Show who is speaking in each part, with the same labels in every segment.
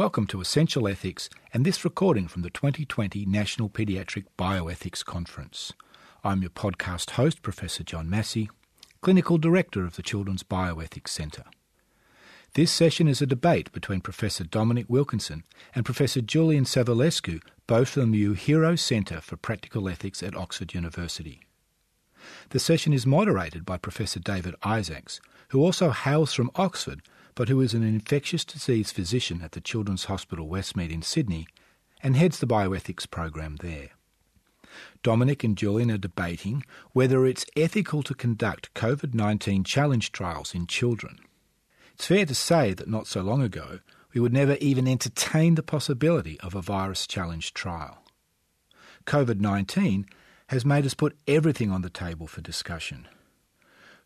Speaker 1: Welcome to Essential Ethics and this recording from the 2020 National Paediatric Bioethics Conference. I'm your podcast host, Professor John Massey, Clinical Director of the Children's Bioethics Centre. This session is a debate between Professor Dominic Wilkinson and Professor Julian Savulescu, both from the Uehiro Centre for Practical Ethics at Oxford University. The session is moderated by Professor David Isaacs, who also hails from Oxford but who is an infectious disease physician at the Children's Hospital Westmead in Sydney and heads the bioethics program there. Dominic and Julian are debating whether it's ethical to conduct COVID 19 challenge trials in children. It's fair to say that not so long ago, we would never even entertain the possibility of a virus challenge trial. COVID 19 has made us put everything on the table for discussion.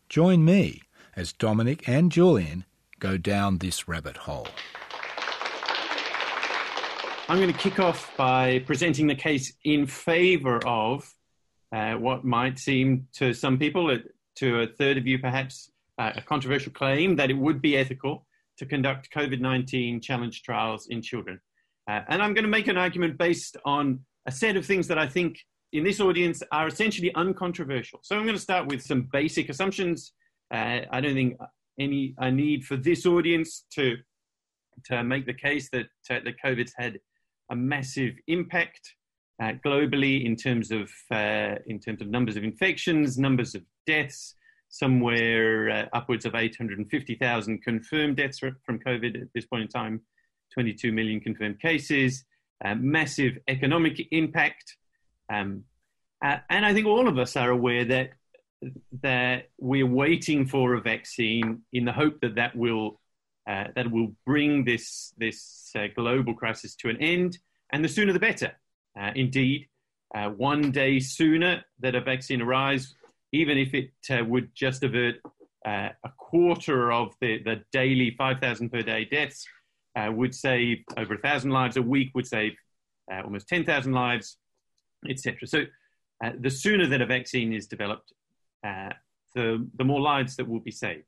Speaker 1: Join me as Dominic and Julian go down this rabbit hole.
Speaker 2: I'm going to kick off by presenting the case in favour of uh, what might seem to some people, uh, to a third of you perhaps, uh, a controversial claim that it would be ethical to conduct COVID 19 challenge trials in children. Uh, and I'm going to make an argument based on a set of things that I think in this audience are essentially uncontroversial. So I'm going to start with some basic assumptions. Uh, I don't think any a need for this audience to to make the case that uh, that COVID's had a massive impact uh, globally in terms of uh, in terms of numbers of infections, numbers of deaths. Somewhere uh, upwards of 850,000 confirmed deaths from COVID at this point in time, 22 million confirmed cases, uh, massive economic impact. Um, uh, and I think all of us are aware that that we're waiting for a vaccine in the hope that that will uh, that will bring this this uh, global crisis to an end, and the sooner the better. Uh, indeed, uh, one day sooner that a vaccine arrives, even if it uh, would just avert uh, a quarter of the, the daily 5,000 per day deaths, would save over a thousand lives a week, would save almost 10,000 lives, etc. So, the sooner that a vaccine is developed, uh, the, the more lives that will be saved.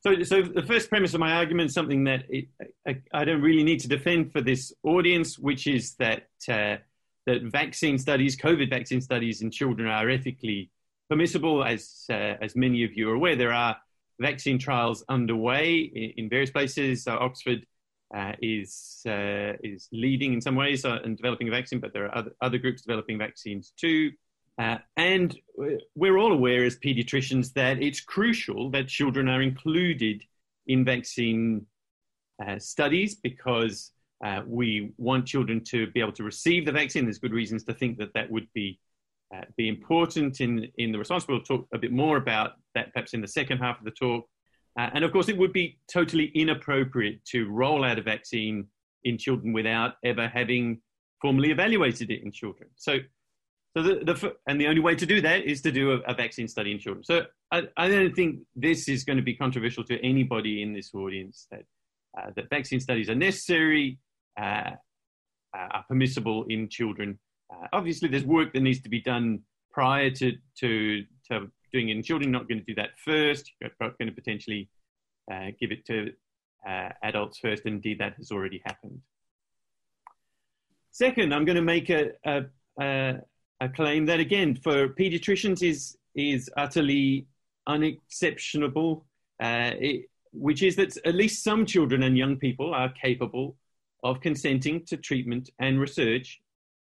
Speaker 2: So, so the first premise of my argument is something that it, I, I, don't really need to defend for this audience, which is that uh, that vaccine studies, COVID vaccine studies in children are ethically permissible. As uh, as many of you are aware, there are vaccine trials underway in, in various places. Oxford uh, is uh, is leading in some ways uh, in developing a vaccine, but there are other, other groups developing vaccines too. Uh, and we're all aware as pediatricians that it's crucial that children are included in vaccine uh, studies because uh, we want children to be able to receive the vaccine. There's good reasons to think that that would be uh, be important in in the response. We'll talk a bit more about that perhaps in the second half of the talk. Uh, and of course, it would be totally inappropriate to roll out a vaccine in children without ever having formally evaluated it in children. So so the, the and the only way to do that is to do a, a vaccine study in children. So I, I, don't think this is going to be controversial to anybody in this audience that uh, that vaccine studies are necessary, uh, uh are permissible in children. Uh, obviously, there's work that needs to be done prior to to, to doing it in children. Not going to do that first. You're going to potentially uh, give it to adults first. Indeed, that has already happened. Second, I'm going to make a, a, a a claim that again for pediatricians is is utterly unexceptionable, uh, it, which is that at least some children and young people are capable of consenting to treatment and research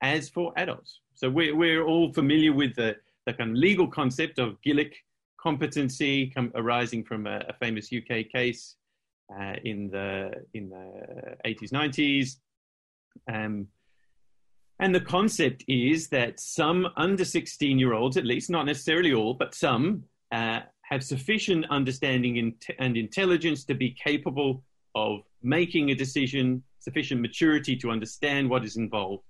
Speaker 2: as for adults. So we're, we're all familiar with the, the kind of legal concept of Gillick competency com- arising from a, a, famous UK case uh, in the in the 80s, 90s. Um, and the concept is that some under 16 year olds, at least, not necessarily all, but some, uh, have sufficient understanding and intelligence to be capable of making a decision, sufficient maturity to understand what is involved.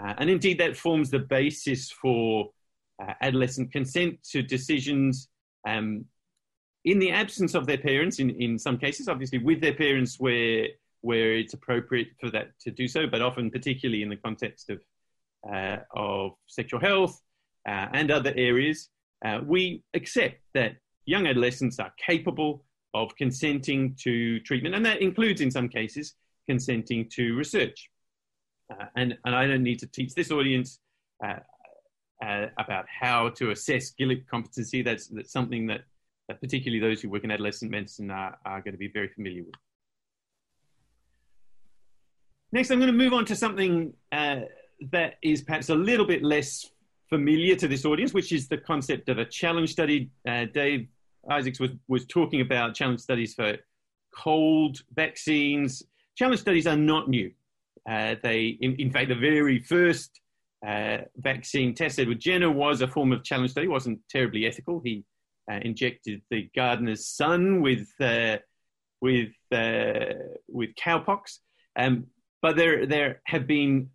Speaker 2: Uh, and indeed, that forms the basis for uh, adolescent consent to decisions um, in the absence of their parents, in, in some cases, obviously with their parents where, where it's appropriate for that to do so, but often particularly in the context of uh, of sexual health uh, and other areas, uh, we accept that young adolescents are capable of consenting to treatment, and that includes, in some cases, consenting to research. Uh, and, and I don't need to teach this audience uh, about how to assess Gillick competency. That's, that's something that, that particularly those who work in adolescent medicine are, are going to be very familiar with. Next, I'm going to move on to something uh, that is perhaps a little bit less familiar to this audience, which is the concept of a challenge study. Uh, Dave Isaacs was, was talking about challenge studies for cold vaccines. Challenge studies are not new. Uh, they, in, in, fact, the very first uh, vaccine test, Edward Jenner, was a form of challenge study. It wasn't terribly ethical. He uh, injected the gardener's son with uh, with uh, with cowpox. Um, but there there have been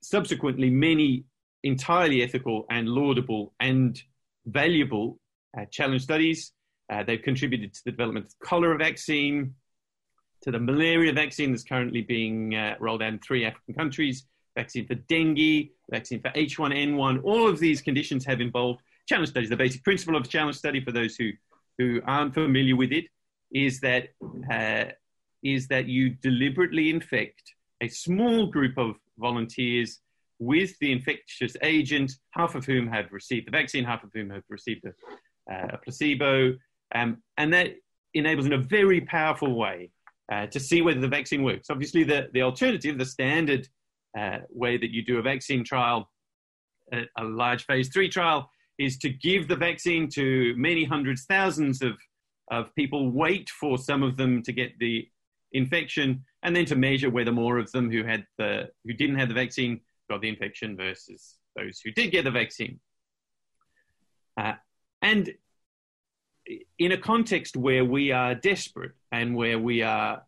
Speaker 2: subsequently many entirely ethical and laudable and valuable uh, challenge studies. Uh, they've contributed to the development of cholera vaccine, to the malaria vaccine that's currently being uh, rolled out in three African countries, vaccine for dengue, vaccine for H1N1. All of these conditions have involved challenge studies. The basic principle of a challenge study, for those who, who aren't familiar with it, is that, uh, is that you deliberately infect a small group of volunteers with the infectious agent, half of whom have received the vaccine, half of whom have received a, uh, a placebo. Um, and that enables in a very powerful way uh, to see whether the vaccine works. Obviously, the, the alternative, the standard uh, way that you do a vaccine trial, a, a, large phase three trial, is to give the vaccine to many hundreds, thousands of, of people, wait for some of them to get the infection, and then to measure whether more of them who had the who didn't have the vaccine got the infection versus those who did get the vaccine. Uh, and in a context where we are desperate and where we are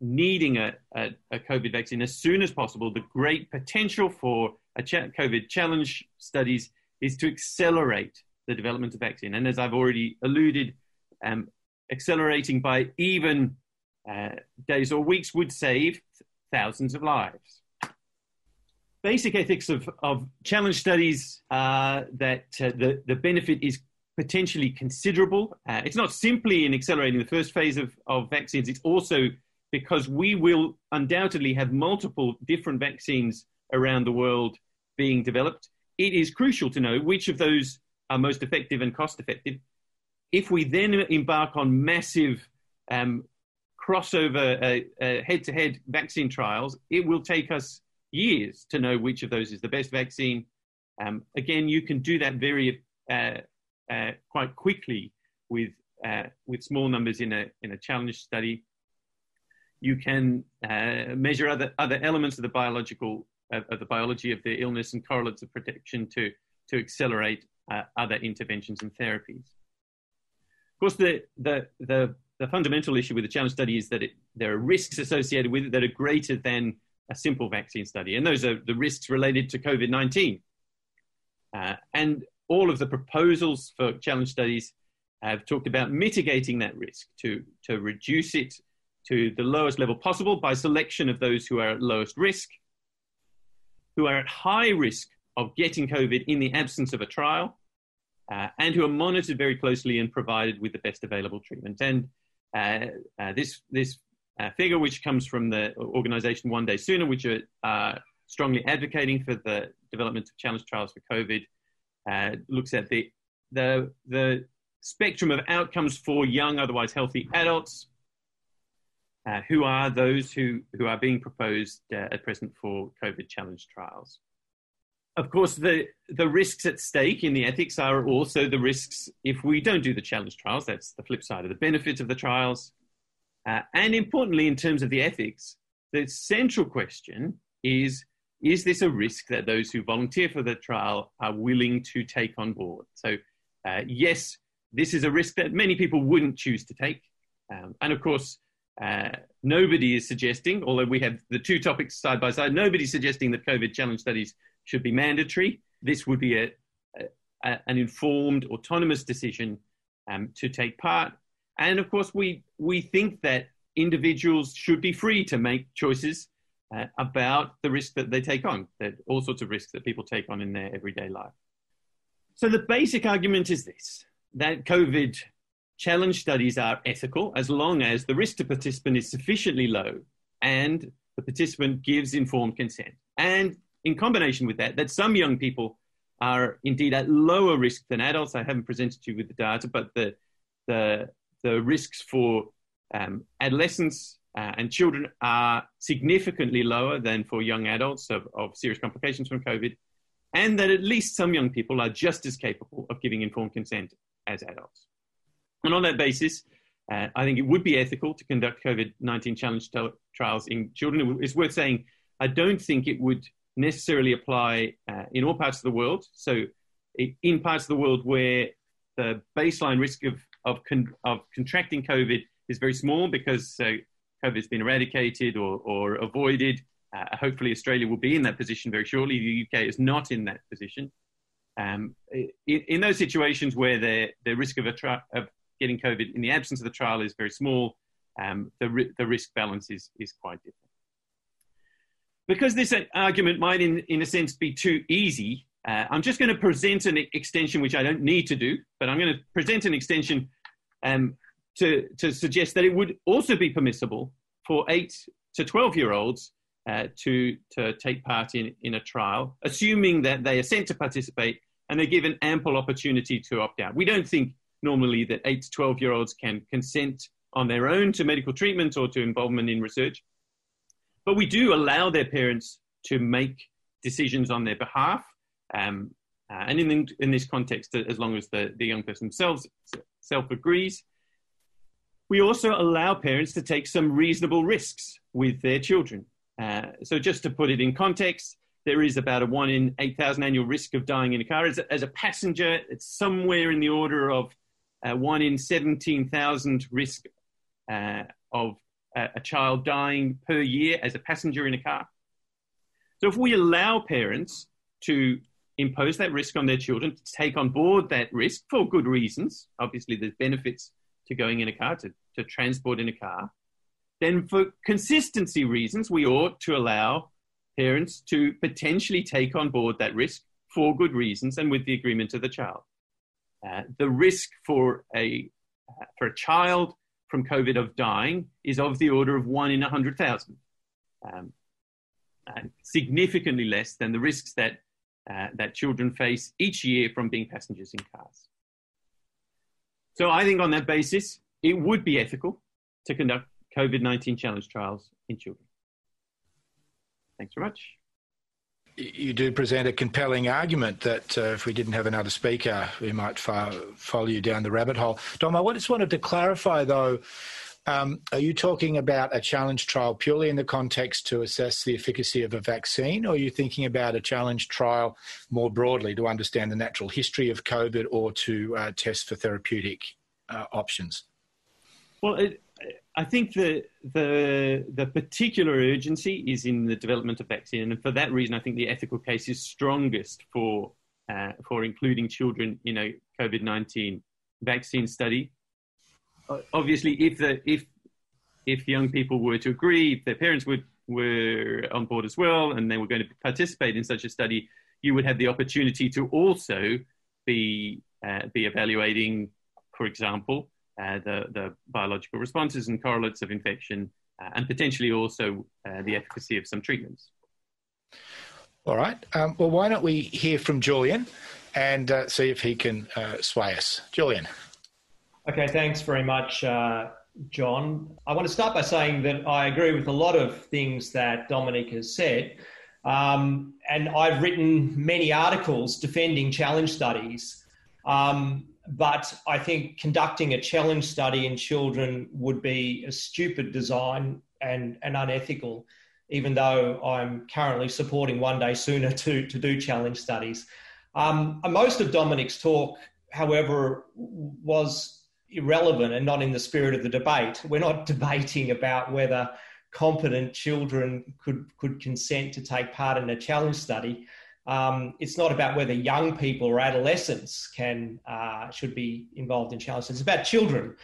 Speaker 2: needing a, a, a COVID vaccine as soon as possible, the great potential for a ch- COVID challenge studies is to accelerate the development of vaccine. And as I've already alluded, um, accelerating by even uh, days or weeks would save thousands of lives. Basic ethics of, of challenge studies uh, that uh, the, the benefit is potentially considerable. Uh, it's not simply in accelerating the first phase of, of vaccines, it's also because we will undoubtedly have multiple different vaccines around the world being developed. It is crucial to know which of those are most effective and cost effective. If we then embark on massive um, crossover head to head vaccine trials, it will take us years to know which of those is the best vaccine. Um, again, you can do that very uh, uh, quite quickly with uh, with small numbers in a in a challenge study. You can uh, measure other other elements of the biological of the biology of the illness and correlates of protection to to accelerate uh, other interventions and therapies. Of course, the the the the fundamental issue with the challenge study is that it, there are risks associated with it that are greater than a simple vaccine study, and those are the risks related to COVID 19. Uh, and all of the proposals for challenge studies have talked about mitigating that risk to, to reduce it to the lowest level possible by selection of those who are at lowest risk, who are at high risk of getting COVID in the absence of a trial, uh, and who are monitored very closely and provided with the best available treatment. And this this uh, figure, which comes from the organization One Day Sooner, which are strongly advocating for the development of challenge trials for COVID, uh, looks at the, the, the spectrum of outcomes for young, otherwise healthy adults, uh, who are those who, who are being proposed uh, at present for COVID challenge trials. Of course, the, the risks at stake in the ethics are also the risks if we don't do the challenge trials. That's the flip side of the benefit of the trials. Uh, and importantly, in terms of the ethics, the central question is is this a risk that those who volunteer for the trial are willing to take on board? So, uh, yes, this is a risk that many people wouldn't choose to take. Um, and of course, uh, nobody is suggesting, although we have the two topics side by side, nobody's suggesting that COVID challenge studies should be mandatory. This would be a, a, an informed, autonomous decision um, to take part. And of course, we, we think that individuals should be free to make choices uh, about the risk that they take on, that all sorts of risks that people take on in their everyday life. So the basic argument is this that COVID challenge studies are ethical as long as the risk to participant is sufficiently low and the participant gives informed consent. And in combination with that, that some young people are indeed at lower risk than adults. I haven't presented you with the data, but the, the, the risks for um, adolescents uh, and children are significantly lower than for young adults of, of serious complications from COVID, and that at least some young people are just as capable of giving informed consent as adults. And on that basis, uh, I think it would be ethical to conduct COVID 19 challenge t- trials in children. It's worth saying, I don't think it would necessarily apply uh, in all parts of the world. So, in parts of the world where the baseline risk of, of, con- of contracting COVID is very small because uh, COVID has been eradicated or, or avoided, uh, hopefully Australia will be in that position very shortly. The UK is not in that position. Um, in, in, those situations where the, the risk of, tri- of getting COVID in the absence of the trial is very small, um, the, the risk balance is, is quite different. Because this argument might, in, in a sense, be too easy, uh, I'm just going to present an extension, which I don't need to do, but I'm going to present an extension um, to, to suggest that it would also be permissible for 8 to 12 year olds uh, to, to take part in, in a trial, assuming that they assent to participate and they're given ample opportunity to opt out. We don't think normally that 8 to 12 year olds can consent on their own to medical treatment or to involvement in research. But we do allow their parents to make decisions on their behalf. Um, uh, and in, in this context, as long as the, the young person themselves self agrees, we also allow parents to take some reasonable risks with their children. Uh, so, just to put it in context, there is about a one in 8,000 annual risk of dying in a car. As a, as a passenger, it's somewhere in the order of uh, one in 17,000 risk uh, of a, child dying per year as a passenger in a car. So, if we allow parents to impose that risk on their children, to take on board that risk for good reasons, obviously, there's benefits to going in a car, to, to transport in a car, then for consistency reasons, we ought to allow parents to potentially take on board that risk for good reasons and with the agreement of the child. Uh, the risk for a, uh, for a child from COVID of dying is of the order of one in 100,000, um, and significantly less than the risks that, uh, that children face each year from being passengers in cars. So I think on that basis, it would be ethical to conduct COVID 19 challenge trials in children. Thanks very much.
Speaker 1: You do present a compelling argument that uh, if we didn't have another speaker, we might far, follow you down the rabbit hole. Dom, I just wanted to clarify though. Um, are you talking about a challenge trial purely in the context to assess the efficacy of a vaccine, or are you thinking about a challenge trial more broadly to understand the natural history of COVID or to uh, test for therapeutic uh, options?
Speaker 2: Well, it, I think the, the, the particular urgency is in the development of vaccine, and for that reason, I think the ethical case is strongest for uh, for including children in a COVID nineteen vaccine study. Obviously, if the if if young people were to agree, if their parents would were on board as well, and they were going to participate in such a study, you would have the opportunity to also be uh, be evaluating, for example, the, the biological responses and correlates of infection, uh, and potentially also uh, the efficacy of some treatments.
Speaker 1: All right. Um, well, why don't we hear from Julian and uh, see if he can uh, sway us? Julian.
Speaker 3: Okay, thanks very much, John. I want to start by saying that I agree with a lot of things that Dominic has said. Um, and I've written many articles defending challenge studies. Um, but I think conducting a challenge study in children would be a stupid design and, and unethical, even though I'm currently supporting one day sooner to, to do challenge studies. Um, most of Dominic's talk, however, was irrelevant and not in the spirit of the debate. We're not debating about whether competent children could, could consent to take part in a challenge study. Um, it's not about whether young people or adolescents can uh, should be involved in challenges. It's about children,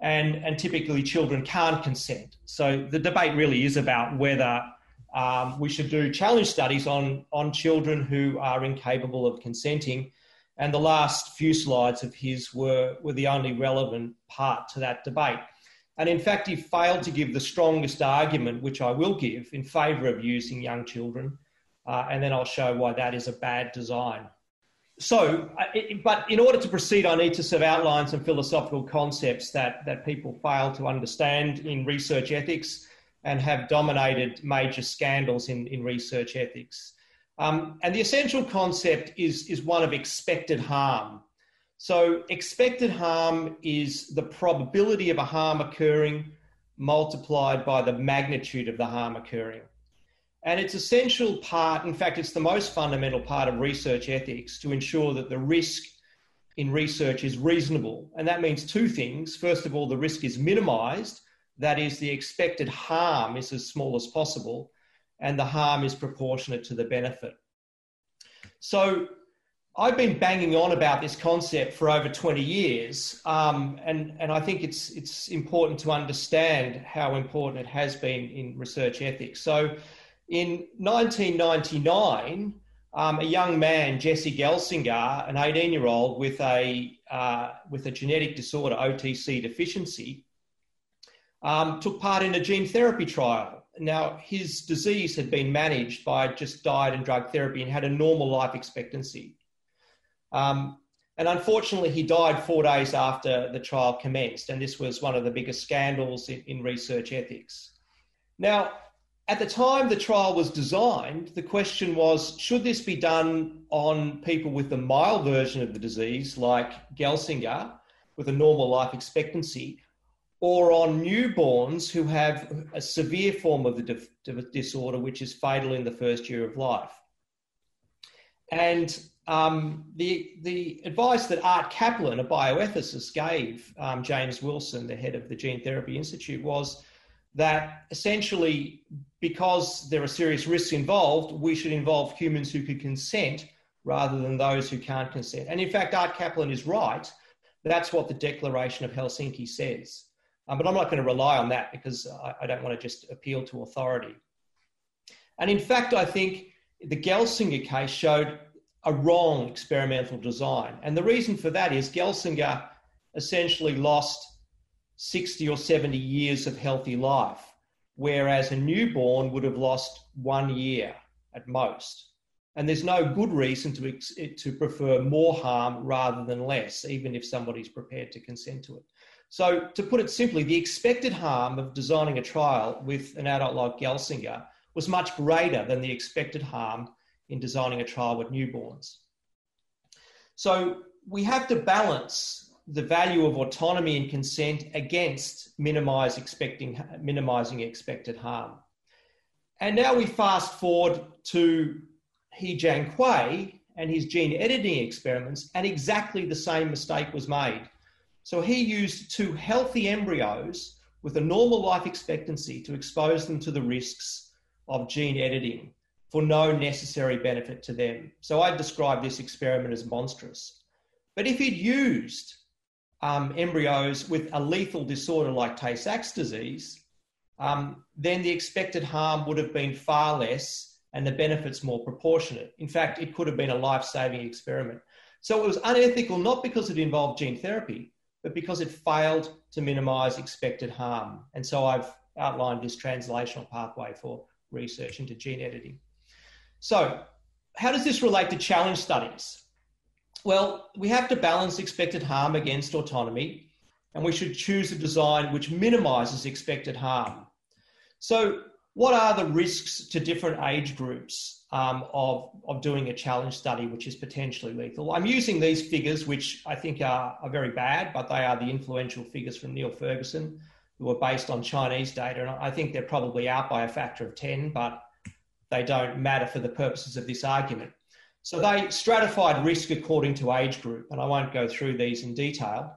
Speaker 3: and and typically children can't consent. So the debate really is about whether um, we should do challenge studies on on children who are incapable of consenting. And the last few slides of his were were the only relevant part to that debate. And in fact, he failed to give the strongest argument, which I will give, in favour of using young children. Uh, and then I'll show why that is a bad design. So, uh, but in order to proceed, I need to sort of outline some philosophical concepts that, that people fail to understand in research ethics and have dominated major scandals in, in research ethics. Um, and the essential concept is, is one of expected harm. So, expected harm is the probability of a harm occurring multiplied by the magnitude of the harm occurring. And it's essential part, in fact, it's the most fundamental part of research ethics to ensure that the risk in research is reasonable. And that means two things. First of all, the risk is minimized, that is, the expected harm is as small as possible, and the harm is proportionate to the benefit. So, I've been banging on about this concept for over 20 years, um, and, and I think it's, it's important to understand how important it has been in research ethics. So, in 1999, um, a young man, Jesse Gelsinger, an 18 year old with a, uh, with a genetic disorder, OTC deficiency, um, took part in a gene therapy trial. Now, his disease had been managed by just diet and drug therapy and had a normal life expectancy. Um, and unfortunately, he died four days after the trial commenced, and this was one of the biggest scandals in, in research ethics. Now, at the time the trial was designed, the question was should this be done on people with the mild version of the disease, like Gelsinger, with a normal life expectancy, or on newborns who have a severe form of the disorder, which is fatal in the first year of life? And um, the, the advice that Art Caplan, a bioethicist, gave um, James Wilson, the head of the Gene Therapy Institute, was that essentially, because there are serious risks involved, we should involve humans who could consent rather than those who can't consent. And in fact, Art Caplan is right. That's what the Declaration of Helsinki says. Um, but I'm not going to rely on that because I, I don't want to just appeal to authority. And in fact, I think the Gelsinger case showed a wrong experimental design. And the reason for that is Gelsinger essentially lost 60 or 70 years of healthy life, whereas a newborn would have lost one year at most. And there's no good reason to, to prefer more harm rather than less, even if somebody's prepared to consent to it. So, to put it simply, the expected harm of designing a trial with an adult like Gelsinger was much greater than the expected harm in designing a trial with newborns. So we have to balance the value of autonomy and consent against minimize expecting, minimizing expected harm. And now we fast forward to He Jiankui and his gene editing experiments, and exactly the same mistake was made. So he used two healthy embryos with a normal life expectancy to expose them to the risks of gene editing for no necessary benefit to them. So I describe this experiment as monstrous. But if he'd used um, embryos with a lethal disorder like Tay Sachs disease, um, then the expected harm would have been far less and the benefits more proportionate. In fact, it could have been a life saving experiment. So it was unethical not because it involved gene therapy, but because it failed to minimize expected harm. And so I've outlined this translational pathway for research into gene editing. So, how does this relate to challenge studies? Well, we have to balance expected harm against autonomy, and we should choose a design which minimizes expected harm. So, what are the risks to different age groups um, of, of doing a challenge study which is potentially lethal? I'm using these figures, which I think are, are very bad, but they are the influential figures from Neil Ferguson, who are based on Chinese data. And I think they're probably out by a factor of 10, but they don't matter for the purposes of this argument. So they stratified risk according to age group, and I won't go through these in detail.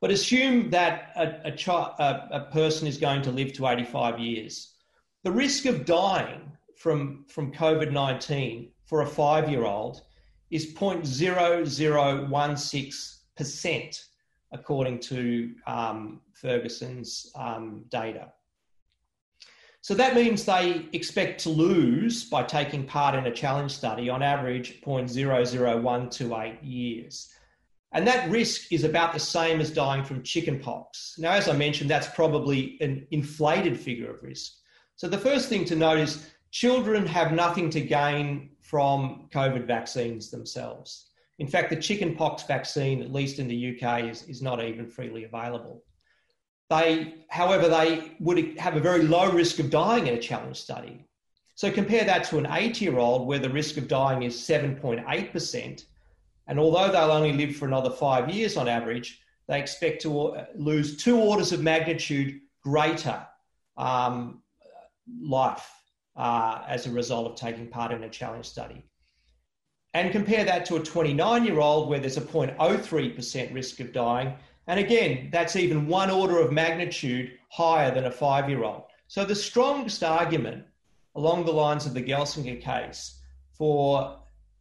Speaker 3: But assume that a, a, a, a person is going to live to 85 years. The risk of dying from, from COVID 19 for a five year old is 0.0016%, according to um, Ferguson's um, data. So that means they expect to lose by taking part in a challenge study on average 0.00128 years. And that risk is about the same as dying from chickenpox. Now, as I mentioned, that's probably an inflated figure of risk. So the first thing to note is children have nothing to gain from COVID vaccines themselves. In fact, the chickenpox vaccine, at least in the UK, is, is not even freely available. They, however, they would have a very low risk of dying in a challenge study. So compare that to an 80 year old where the risk of dying is 7.8%. And although they'll only live for another five years on average, they expect to lose two orders of magnitude greater um, life uh, as a result of taking part in a challenge study. And compare that to a 29 year old where there's a 0.03% risk of dying. And again, that's even one order of magnitude higher than a five year old. So the strongest argument along the lines of the Gelsinger case for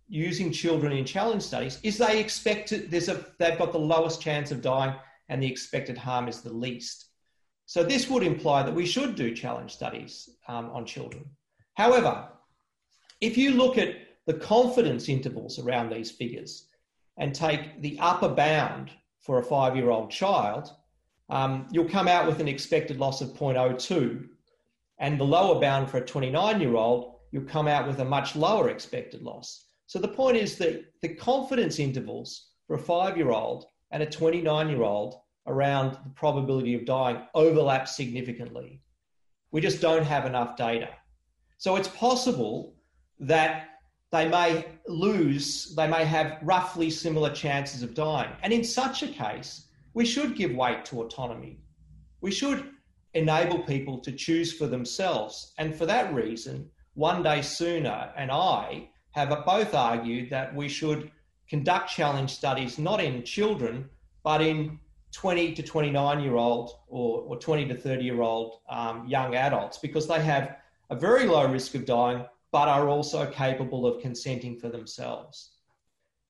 Speaker 3: using children in challenge studies is they expect there's a, they've got the lowest chance of dying and the expected harm is the least. So this would imply that we should do challenge studies um, on children. However, if you look at the confidence intervals around these figures and take the upper bound for a five-year-old child, um, you'll come out with an expected loss of 0.02 and the lower bound for a 29 year old, you'll come out with a much lower expected loss. So the point is that the confidence intervals for a five year old and a 29 year old around the probability of dying overlap significantly. We just don't have enough data. So it's possible that they may lose, they may have roughly similar chances of dying. And in such a case, we should give weight to autonomy. We should enable people to choose for themselves. And for that reason, One Day Sooner and I have both argued that we should conduct challenge studies not in children, but in 20 to 29 year old or, or 20 to 30 year old um, young adults because they have a very low risk of dying, but are also capable of consenting for themselves.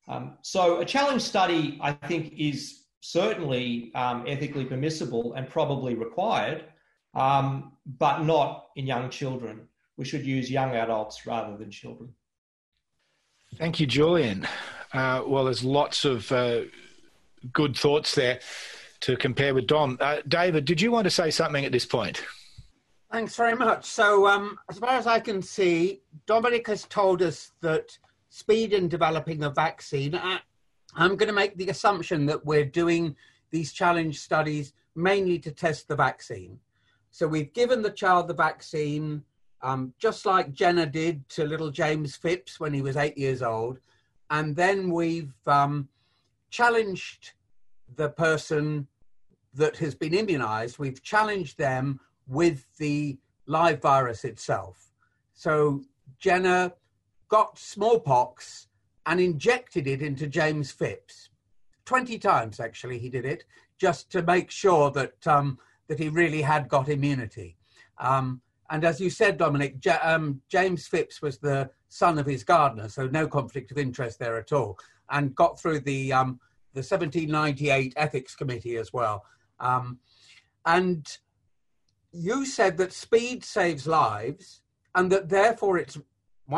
Speaker 3: Um, so, a challenge study, I think, is certainly um, ethically permissible and probably required um, but not in young children. We should use young adults rather than children.
Speaker 1: Thank you, Julian. Uh, well, there's lots of uh, good thoughts there to compare with Dom. Uh, David, did you want to say something at this point?
Speaker 4: Thanks very much. So, um, as far as I can see, Dominic has told us that speed in developing a vaccine. I, I'm going to make the assumption that we're doing these challenge studies mainly to test the vaccine. So we've given the child the vaccine, um, just like Jenner did to little James Phipps when he was eight years old. And then we've um, challenged the person that has been immunized, we've challenged them with the live virus itself. So Jenner got smallpox and injected it into James Phipps. 20 times, actually, he did it, just to make sure that um, that he really had got immunity. Um, and as you said, Dominic, J- um, James Phipps was the son of his gardener, so no conflict of interest there at all, and got through the um, the 1798 Ethics Committee as well. Um, and you said that speed saves lives, and that therefore it's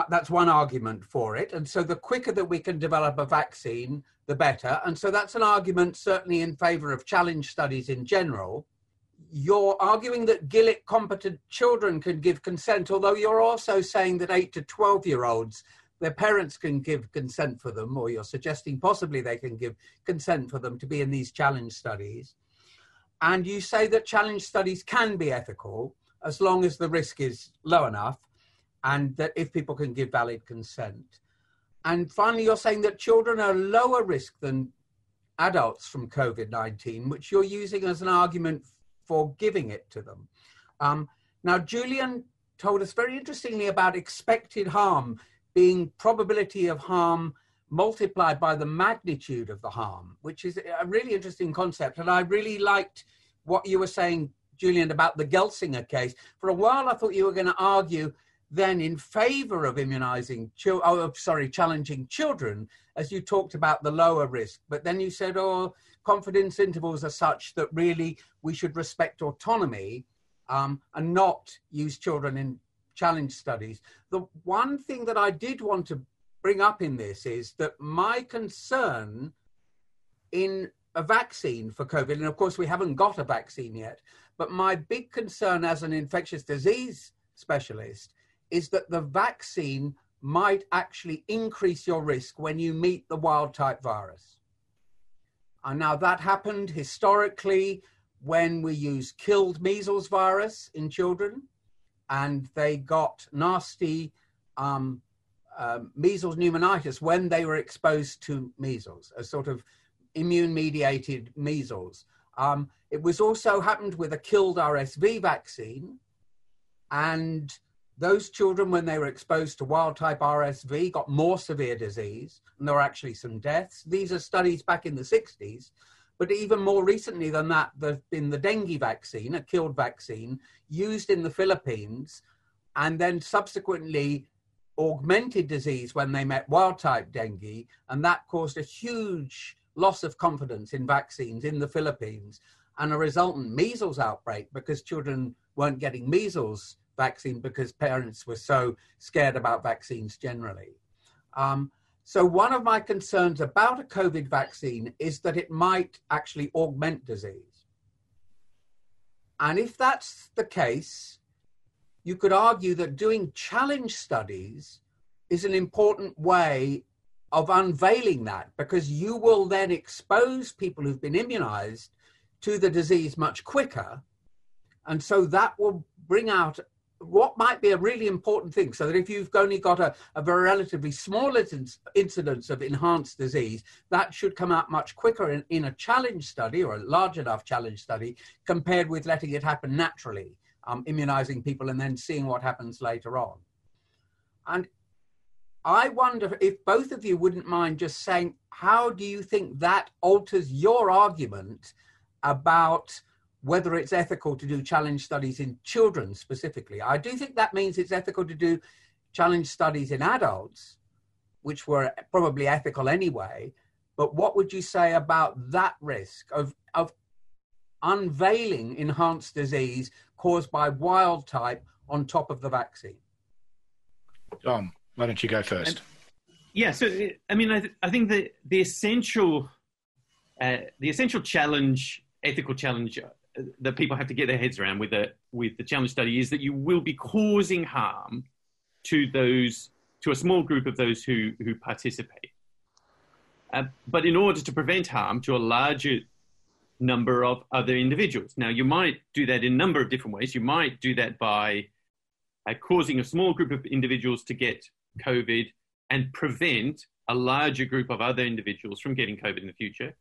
Speaker 4: that's one argument for it. And so the quicker that we can develop a vaccine, the better. And so that's an argument certainly in favour of challenge studies in general you're arguing that Gillick competent children can give consent, although you're also saying that 8 to 12 year olds, their parents can give consent for them, or you're suggesting possibly they can give consent for them to be in these challenge studies. And you say that challenge studies can be ethical as long as the risk is low enough and that if people can give valid consent. And finally, you're saying that children are lower risk than adults from COVID 19, which you're using as an argument for giving it to them. Um, now, Julian told us very interestingly about expected harm being probability of harm multiplied by the magnitude of the harm, which is a really interesting concept. And I really liked what you were saying, Julian, about the Gelsinger case. For a while, I thought you were going to argue then in favor of immunizing, oh, sorry, challenging children, as you talked about the lower risk. But then you said, oh, confidence intervals are such that really we should respect autonomy um, and not use children in challenge studies. The one thing that I did want to bring up in this is that my concern in a vaccine for COVID. And of course, we haven't got a vaccine yet. But my big concern as an infectious disease specialist is that the vaccine might actually increase your risk when you meet the wild type virus. And now that happened historically when we used killed measles virus in children and they got nasty um, uh, measles pneumonitis when they were exposed to measles, a sort of immune mediated measles. Um, it was also happened with a killed RSV vaccine. And those children, when they were exposed to wild type RSV, got more severe disease. And there were actually some deaths. These are studies back in the 60s. But even more recently than that, there's been the dengue vaccine, a killed vaccine, used in the Philippines, and then subsequently augmented disease when they met wild type dengue. And that caused a huge loss of confidence in vaccines in the Philippines and a resultant measles outbreak because children weren't getting measles vaccine because parents were so scared about vaccines generally. Um, so, one of my concerns about a COVID vaccine is that it might actually augment disease. And if that's the case, you could argue that doing challenge studies is an important way of unveiling that because you will then expose people who've been immunized to the disease much quicker. And so that will bring out what might be a really important thing so that if you've only got a, a relatively small incidence of enhanced disease, that should come out much quicker in, in a challenge study or a large enough challenge study compared with letting it happen naturally, um, immunizing people and then seeing what happens later on. And I wonder if both of you wouldn't mind just saying, how do you think that alters your argument about whether it's ethical to do challenge studies in children specifically? I do think that means it's ethical to do challenge studies in adults, which were probably ethical anyway. But what would you say about that risk of, of unveiling enhanced disease caused by wild type on top of the vaccine?
Speaker 1: John. Why don't you go first? And,
Speaker 2: yeah, so I mean, I, th- I think the the essential uh, the essential challenge, ethical challenge uh, that people have to get their heads around with the with the challenge study is that you will be causing harm to those to a small group of those who who participate. Uh, but in order to prevent harm to a larger number of other individuals. Now, you might do that in a number of different ways. You might do that by uh, causing a small group of individuals to get COVID and prevent a larger group of other individuals from getting COVID in the future.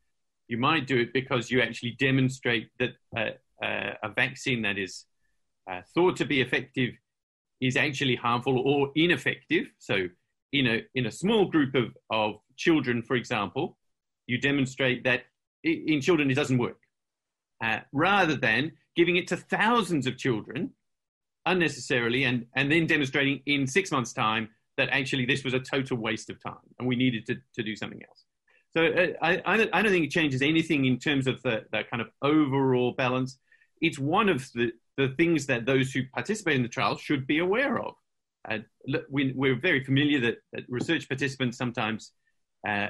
Speaker 2: You might do it because you actually demonstrate that uh, uh, a vaccine that is uh, thought to be effective is actually harmful or ineffective. So, in a, in a small group of, of children, for example, you demonstrate that in children it doesn't work. Uh, rather than giving it to thousands of children unnecessarily and, and then demonstrating in six months' time that actually this was a total waste of time and we needed to, to do something else. So uh, I, I, don't, think it changes anything in terms of the, that kind of overall balance. It's one of the, the things that those who participate in the trial should be aware of. Uh, we, are very familiar that, that, research participants sometimes uh,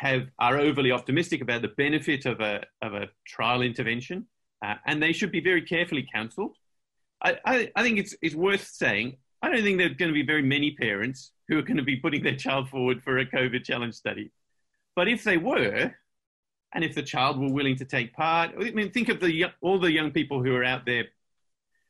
Speaker 2: have are overly optimistic about the benefit of a, of a trial intervention, uh, and they should be very carefully counseled. I, I, I think it's, it's worth saying I don't think there are going to be very many parents who are going to be putting their child forward for a COVID challenge study. But if they were, and if the child were willing to take part, I mean, think of the, all the young people who are out there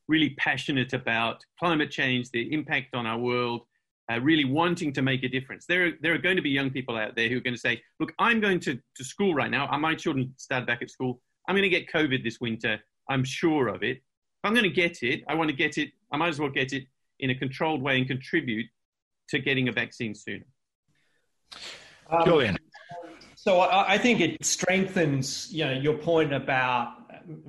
Speaker 2: really passionate about climate change, the impact on our world, uh, really wanting to make a difference. There are, there are going to be young people out there who are going to say, look, I'm going to, to school right now. My children start back at school. I'm going to get COVID this winter. I'm sure of it. I'm going to get it, I want to get it, I might as well get it in a controlled way and contribute to getting a vaccine sooner.
Speaker 1: Um, Julian.
Speaker 3: So I, I, think it strengthens, you know, your point about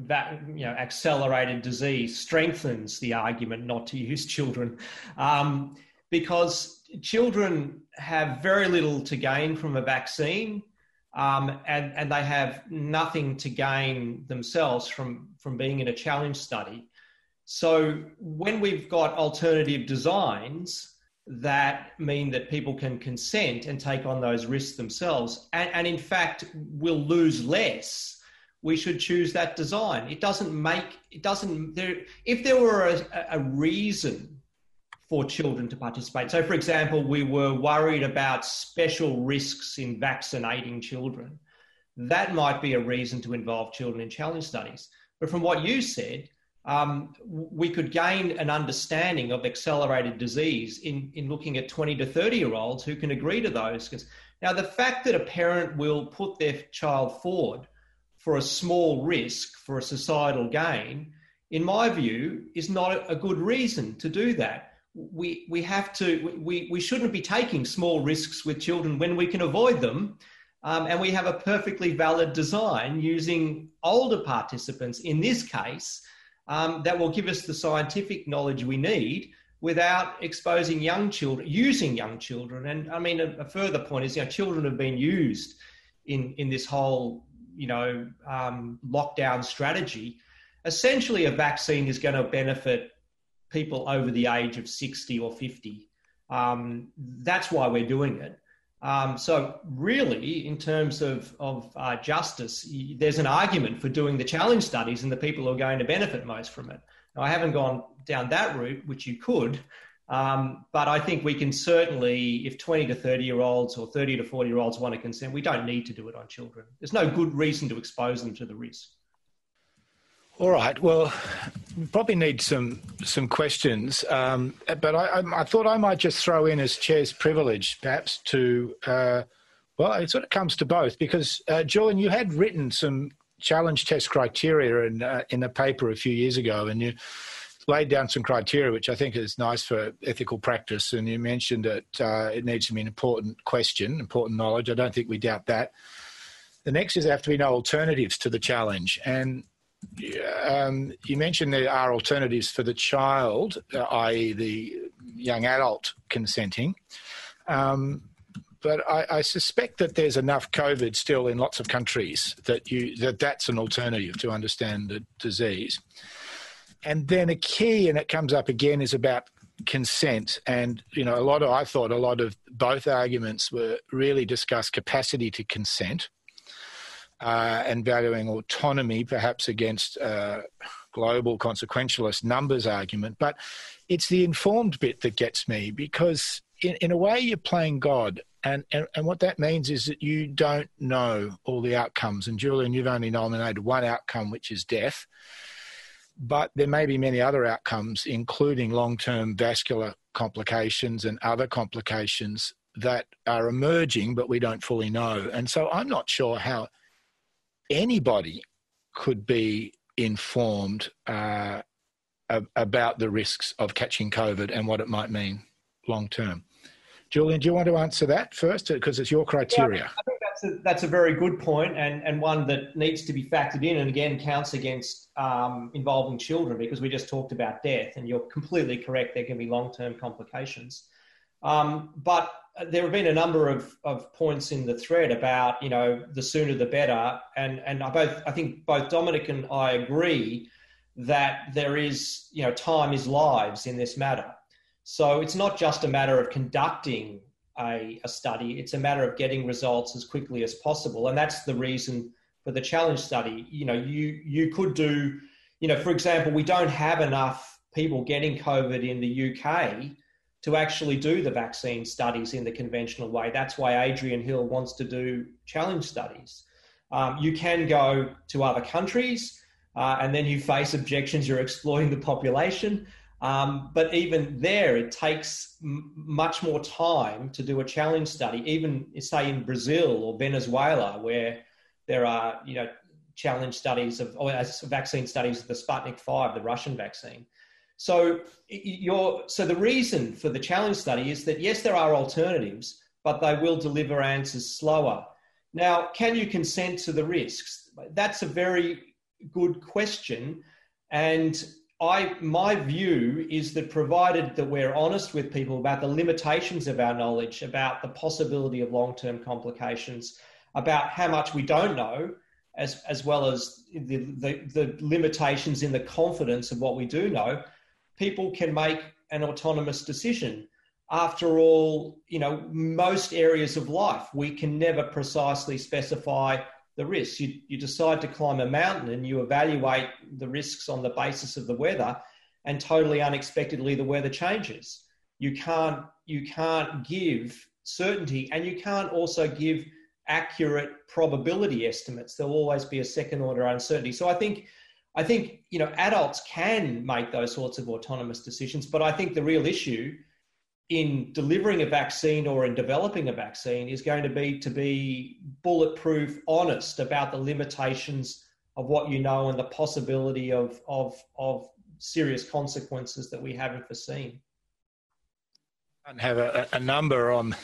Speaker 3: that, you know, accelerated disease strengthens the argument not to use children, um, because children have very little to gain from a vaccine. Um, and, and they have nothing to gain themselves from, from being in a challenge study. So when we've got alternative designs, that mean that people can consent and take on those risks themselves and, and in fact will lose less we should choose that design it doesn't make it doesn't there if there were a, a reason for children to participate so for example we were worried about special risks in vaccinating children that might be a reason to involve children in challenge studies but from what you said um, we could gain an understanding of accelerated disease in, in looking at 20 to 30 year olds who can agree to those. Now, the fact that a parent will put their child forward for a small risk for a societal gain, in my view, is not a good reason to do that. We, we have to, we, we shouldn't be taking small risks with children when we can avoid them. Um, and we have a perfectly valid design using older participants in this case um, that will give us the scientific knowledge we need without exposing young children, using young children. And I mean, a, a further point is, you know, children have been used in, in this whole, you know, um, lockdown strategy. Essentially, a vaccine is going to benefit people over the age of 60 or 50. Um, that's why we're doing it. Um, so, really, in terms of, of uh, justice, there's an argument for doing the challenge studies and the people who are going to benefit most from it. Now, I haven't gone down that route, which you could, um, but I think we can certainly, if 20 to 30 year olds or 30 to 40 year olds want to consent, we don't need to do it on children. There's no good reason to expose them to the risk.
Speaker 1: All right. Well, we probably need some some questions, um, but I, I, I, thought I might just throw in as chair's privilege, perhaps to. Uh, well, it sort of comes to both because uh, Julian, you had written some challenge test criteria in uh, in a paper a few years ago, and you laid down some criteria which I think is nice for ethical practice. And you mentioned that uh, it needs to be an important question, important knowledge. I don't think we doubt that. The next is there have to be no alternatives to the challenge, and um, you mentioned there are alternatives for the child, uh, i.e., the young adult consenting. Um, but I, I, suspect that there's enough COVID still in lots of countries that you that that's an alternative to understand the disease. And then a key, and it comes up again, is about consent. And you know, a lot of I thought a lot of both arguments were really discuss capacity to consent uh, and valuing autonomy, perhaps against uh, global consequentialist numbers argument. But it's the informed bit that gets me because, in, in a way, you're playing God. And, and, and what that means is that you don't know all the outcomes. And Julian, you've only nominated one outcome, which is death. But there may be many other outcomes, including long term vascular complications and other complications that are emerging, but we don't fully know. And so I'm not sure how anybody could be informed uh, about the risks of catching COVID and what it might mean long term. Julian, do you want to answer that first? Because it's your criteria. Yeah,
Speaker 3: I think that's a, that's a very good point and, and one that needs to be factored in and again counts against um, involving children because we just talked about death and you're completely correct, there can be long term complications. Um, but there have been a number of, of points in the thread about you know the sooner the better, and and I both I think both Dominic and I agree that there is you know time is lives in this matter. So it's not just a matter of conducting a, a study; it's a matter of getting results as quickly as possible, and that's the reason for the challenge study. You know, you you could do, you know, for example, we don't have enough people getting COVID in the UK to actually do the vaccine studies in the conventional way. That's why Adrian Hill wants to do challenge studies. Um, you can go to other countries uh, and then you face objections, you're exploiting the population. Um, but even there, it takes m- much more time to do a challenge study, even say in Brazil or Venezuela, where there are, you know, challenge studies of, or vaccine studies of the Sputnik 5, the Russian vaccine. So you so the reason for the challenge study is that yes, there are alternatives, but they will deliver answers slower. Now, can you consent to the risks? That's a very good question, and I my view is that provided that we're honest with people about the limitations of our knowledge, about the possibility of long-term complications, about how much we don't know, as as well as the, the, the limitations in the confidence of what we do know people can make an autonomous decision. after all, you know, most areas of life, we can never precisely specify the risks. You, you decide to climb a mountain and you evaluate the risks on the basis of the weather, and totally unexpectedly, the weather changes. You can't, you can't give certainty, and you can't also give accurate probability estimates. There'll always be a second order uncertainty. So I think I think you know adults can make those sorts of autonomous decisions, but I think the real issue in delivering a vaccine or in developing a vaccine is going to be to be bulletproof, honest about the limitations of what you know and the possibility of of of serious consequences that we haven't foreseen.
Speaker 1: And have a, a number on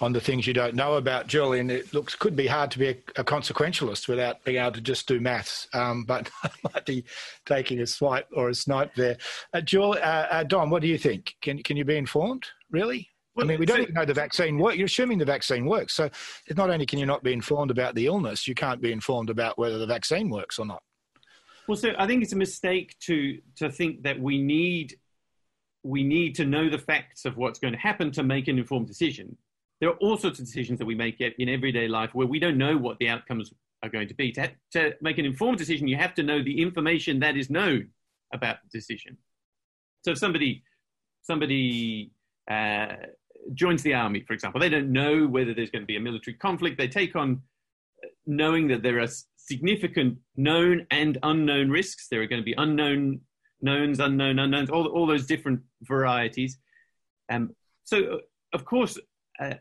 Speaker 1: on the things you don't know about, Julian. It looks could be hard to be a, a consequentialist without being able to just do maths, um, but I might be taking a swipe or a snipe there. Uh, Julie, uh, uh, Dom, what do you think? Can can you be informed? Really? Well, I mean, we don't so, even know the vaccine works. You're assuming the vaccine works. So not only can you not be informed about the illness, you can't be informed about whether the vaccine works or not.
Speaker 2: Well, so I think it's a mistake to to think that we need we need to know the facts of what's going to happen to make an informed decision. There are all sorts of decisions that we make in everyday life where we don't know what the outcomes are going to be. To, to make an informed decision, you have to know the information that is known about the decision. So if somebody somebody uh, joins the army, for example. They don't know whether there's going to be a military conflict. They take on knowing that there are significant known and unknown risks. There are going to be unknown knowns, unknown unknowns, all, all those different varieties. Um, so, of course, uh,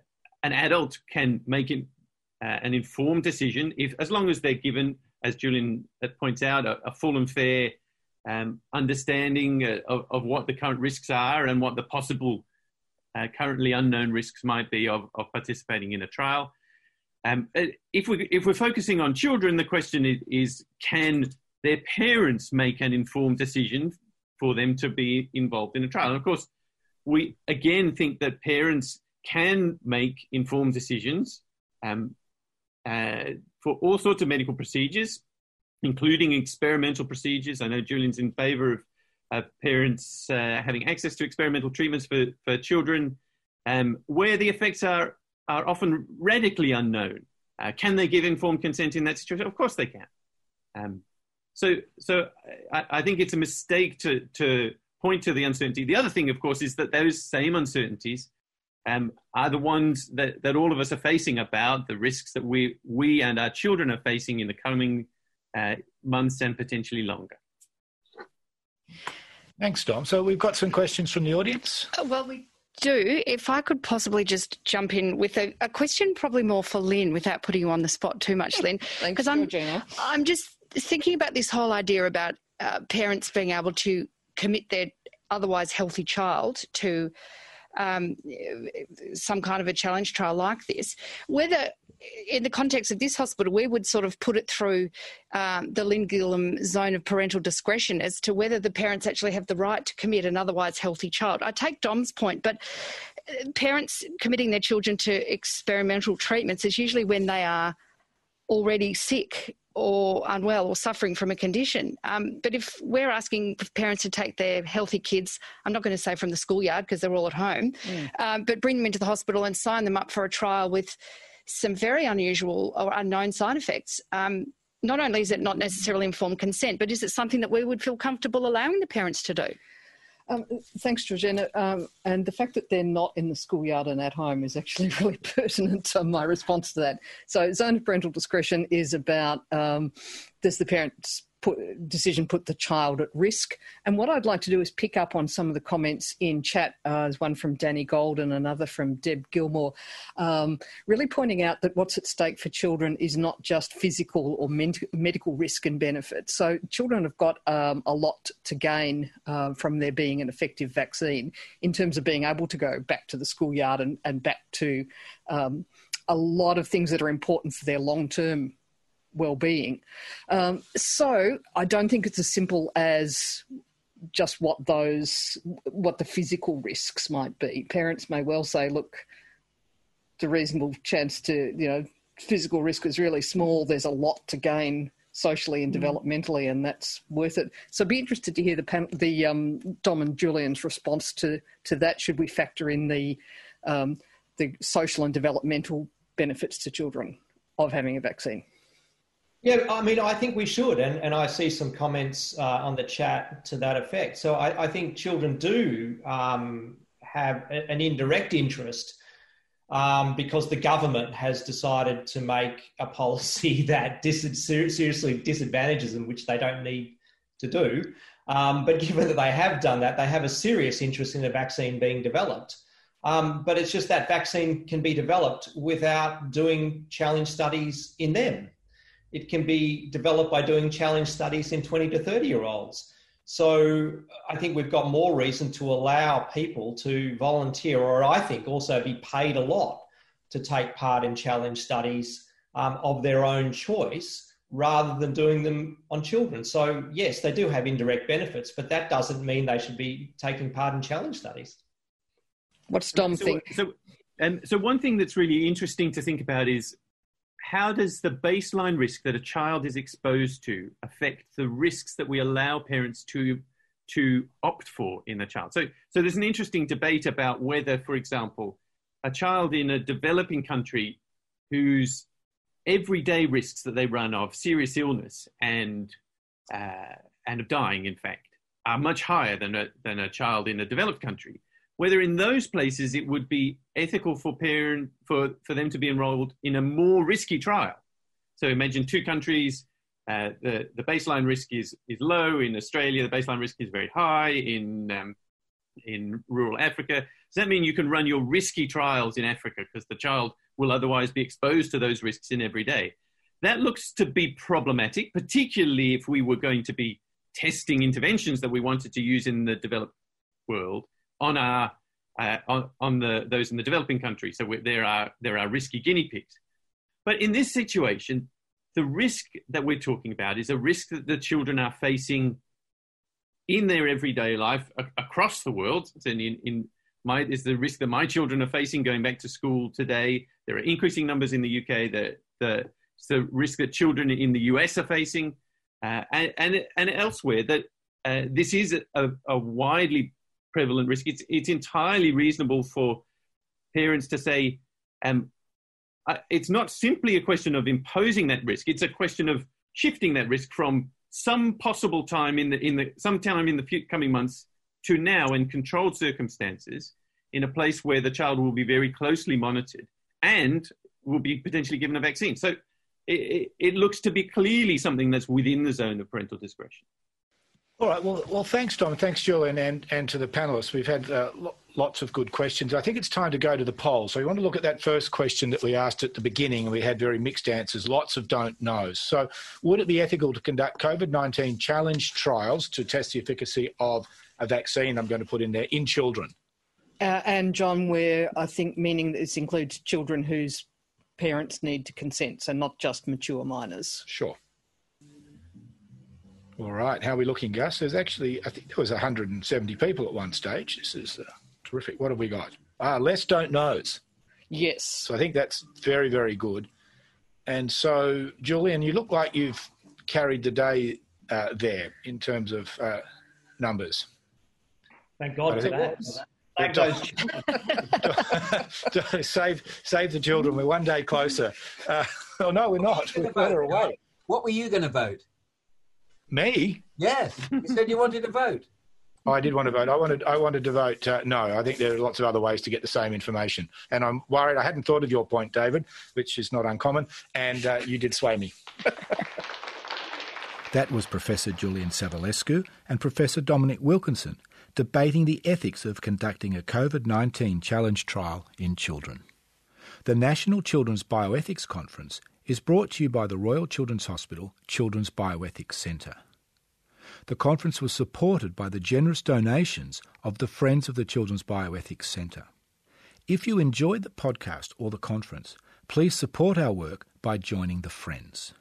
Speaker 2: an adult can make an, uh, an informed decision if, as long as they're given, as Julian points out, a, a full and fair um, understanding uh, of, of, what the current risks are and what the possible uh, currently unknown risks might be of, of participating in a trial. Um, uh, if, we, if we're focusing on children, the question is, is can their parents make an informed decision for them to be involved in a trial? And of course, we again think that parents can make informed decisions um, uh, for all sorts of medical procedures, including experimental procedures. I know Julian's in favour of parents uh, having access to experimental treatments for, for children, um, where the effects are, are often radically unknown. Uh, can they give informed consent in that situation? Of course they can. Um, so, so I, I, think it's a mistake to, to point to the uncertainty. The other thing, of course, is that those same uncertainties um, are the ones that, that all of us are facing about the risks that we, we and our children are facing in the coming uh, months and potentially longer.
Speaker 1: Thanks, Dom. So we've got some questions from the audience.
Speaker 5: Uh, well, we do. If I could possibly just jump in with a, a question, probably more for Lynn, without putting you on the spot too much, Lynn.
Speaker 6: Because I'm, Georgina.
Speaker 5: I'm just thinking about this whole idea about uh, parents being able to commit their otherwise healthy child to um, some kind of a challenge trial like this, whether in the context of this hospital, we would sort of put it through um, the Lynn zone of parental discretion as to whether the parents actually have the right to commit an otherwise healthy child. I take Dom's point, but uh, parents committing their children to experimental treatments is usually when they are already sick or unwell or suffering from a condition. Um, but if we're asking parents to take their healthy kids, I'm not going to say from the schoolyard because they're all at home, mm. um, but bring them into the hospital and sign them up for a trial with some very unusual or unknown side effects. Um, not only is it not necessarily informed consent, but is it something that we would feel comfortable allowing the parents to do?
Speaker 6: Um, thanks, Georgina. Um, and the fact that they're not in the schoolyard and at home is actually really pertinent to my response to that. So, zone of parental discretion is about um, does the parents put, decision put the child at risk. And what I'd like to do is pick up on some of the comments in chat. Uh, there's one from Danny Golden, another from Deb Gilmore, um, really pointing out that what's at stake for children is not just physical or medical risk and benefit. So children have got um, a lot to gain uh, from there being an effective vaccine in terms of being able to go back to the schoolyard and, and back to um, a lot of things that are important for their long term well-being. Um, so I don't think it's as simple as just what those what the physical risks might be. Parents may well say, "Look, the reasonable chance to you know physical risk is really small. There's a lot to gain socially and developmentally, and that's worth it. So, I'd be interested to hear the pan- the um, Dom and Julian's response to to that. Should we factor in the um, the social and developmental benefits to children of having a vaccine?
Speaker 3: Yeah, I mean, I think we should, and, and I see some comments uh, on the chat to that effect. So I, I think children do um, have an indirect interest um, because the government has decided to make a policy that dis- seriously disadvantages them, which they don't need to do. Um, but given that they have done that, they have a serious interest in a vaccine being developed. Um, but it's just that vaccine can be developed without doing challenge studies in them it can be developed by doing challenge studies in 20 to 30 year olds. So I think we've got more reason to allow people to volunteer, or I think also be paid a lot to take part in challenge studies um, of their own choice rather than doing them on children. So, yes, they do have indirect benefits, but that doesn't mean they should be taking part in challenge studies.
Speaker 6: What's Dom
Speaker 2: so,
Speaker 6: think?
Speaker 2: So, um, so, one thing that's really interesting to think about is how does the baseline risk that a child is exposed to affect the risks that we allow parents to to opt for in a child? So, so there's an interesting debate about whether, for example, a child in a developing country whose everyday risks that they run of serious illness and uh, and of dying, in fact, are much higher than a, than a child in a developed country whether in those places it would be ethical for parent for, for them to be enrolled in a more risky trial. So imagine two countries, uh, the, the baseline risk is, is low. In Australia, the baseline risk is very high. In, um, in rural Africa, does that mean you can run your risky trials in Africa because the child will otherwise be exposed to those risks in every day? That looks to be problematic, particularly if we were going to be testing interventions that we wanted to use in the developed world on our uh, on, on the those in the developing countries. So there are there are risky guinea pigs. But in this situation, the risk that we're talking about is a risk that the children are facing in their everyday life a- across the world. And in, in my is the risk that my children are facing going back to school today. There are increasing numbers in the UK. The the the risk that children in the US are facing, uh, and, and and elsewhere. That uh, this is a, a widely prevalent risk. It's, it's entirely reasonable for parents to say, um, it's not simply a question of imposing that risk. It's a question of shifting that risk from some possible time in the in the some time in the few, coming months to now in controlled circumstances in a place where the child will be very closely monitored and will be potentially given a vaccine. So it, it looks to be clearly something that's within the zone of parental discretion.
Speaker 1: All right. Well, well, thanks, Tom. Thanks, Julian, and, and to the panelists. We've had uh, lo- lots of good questions. I think it's time to go to the poll. So we want to look at that first question that we asked at the beginning, and we had very mixed answers. Lots of don't knows. So, would it be ethical to conduct COVID nineteen challenge trials to test the efficacy of a vaccine? I'm going to put in there in children.
Speaker 6: Uh, and John, we're I think meaning this includes children whose parents need to consent, so not just mature minors.
Speaker 1: Sure. All right, how are we looking, Gus? There's actually, I think there was 170 people at one stage. This is uh, terrific. What have we got? Ah, less don't knows.
Speaker 6: Yes.
Speaker 1: So I think that's very, very good. And so, Julian, you look like you've carried the day uh, there in terms of uh, numbers.
Speaker 3: Thank God for that. Thank
Speaker 1: those save, save the children. We're one day closer. Uh, oh, no, we're not. We're further away.
Speaker 4: What were you going to vote?
Speaker 1: Me?
Speaker 4: Yes. You said you wanted to vote.
Speaker 1: I did want to vote. I wanted. I wanted to vote. Uh, no, I think there are lots of other ways to get the same information, and I'm worried. I hadn't thought of your point, David, which is not uncommon, and uh, you did sway me. that was Professor Julian Savulescu and Professor Dominic Wilkinson debating the ethics of conducting a COVID 19 challenge trial in children. The National Children's Bioethics Conference is brought to you by the Royal Children's Hospital Children's Bioethics Centre. The conference was supported by the generous donations of the Friends of the Children's Bioethics Centre. If you enjoyed the podcast or the conference, please support our work by joining the Friends.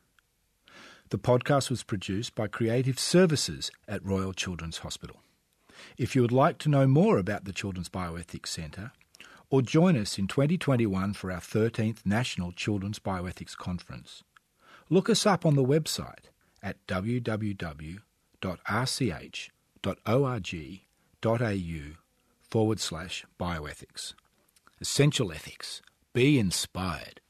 Speaker 1: The podcast was produced by Creative Services at Royal Children's Hospital. If you would like to know more about the Children's Bioethics Centre, or join us in 2021 for our 13th National Children's Bioethics Conference. Look us up on the website at www.rch.org.au forward slash bioethics. Essential ethics. Be inspired.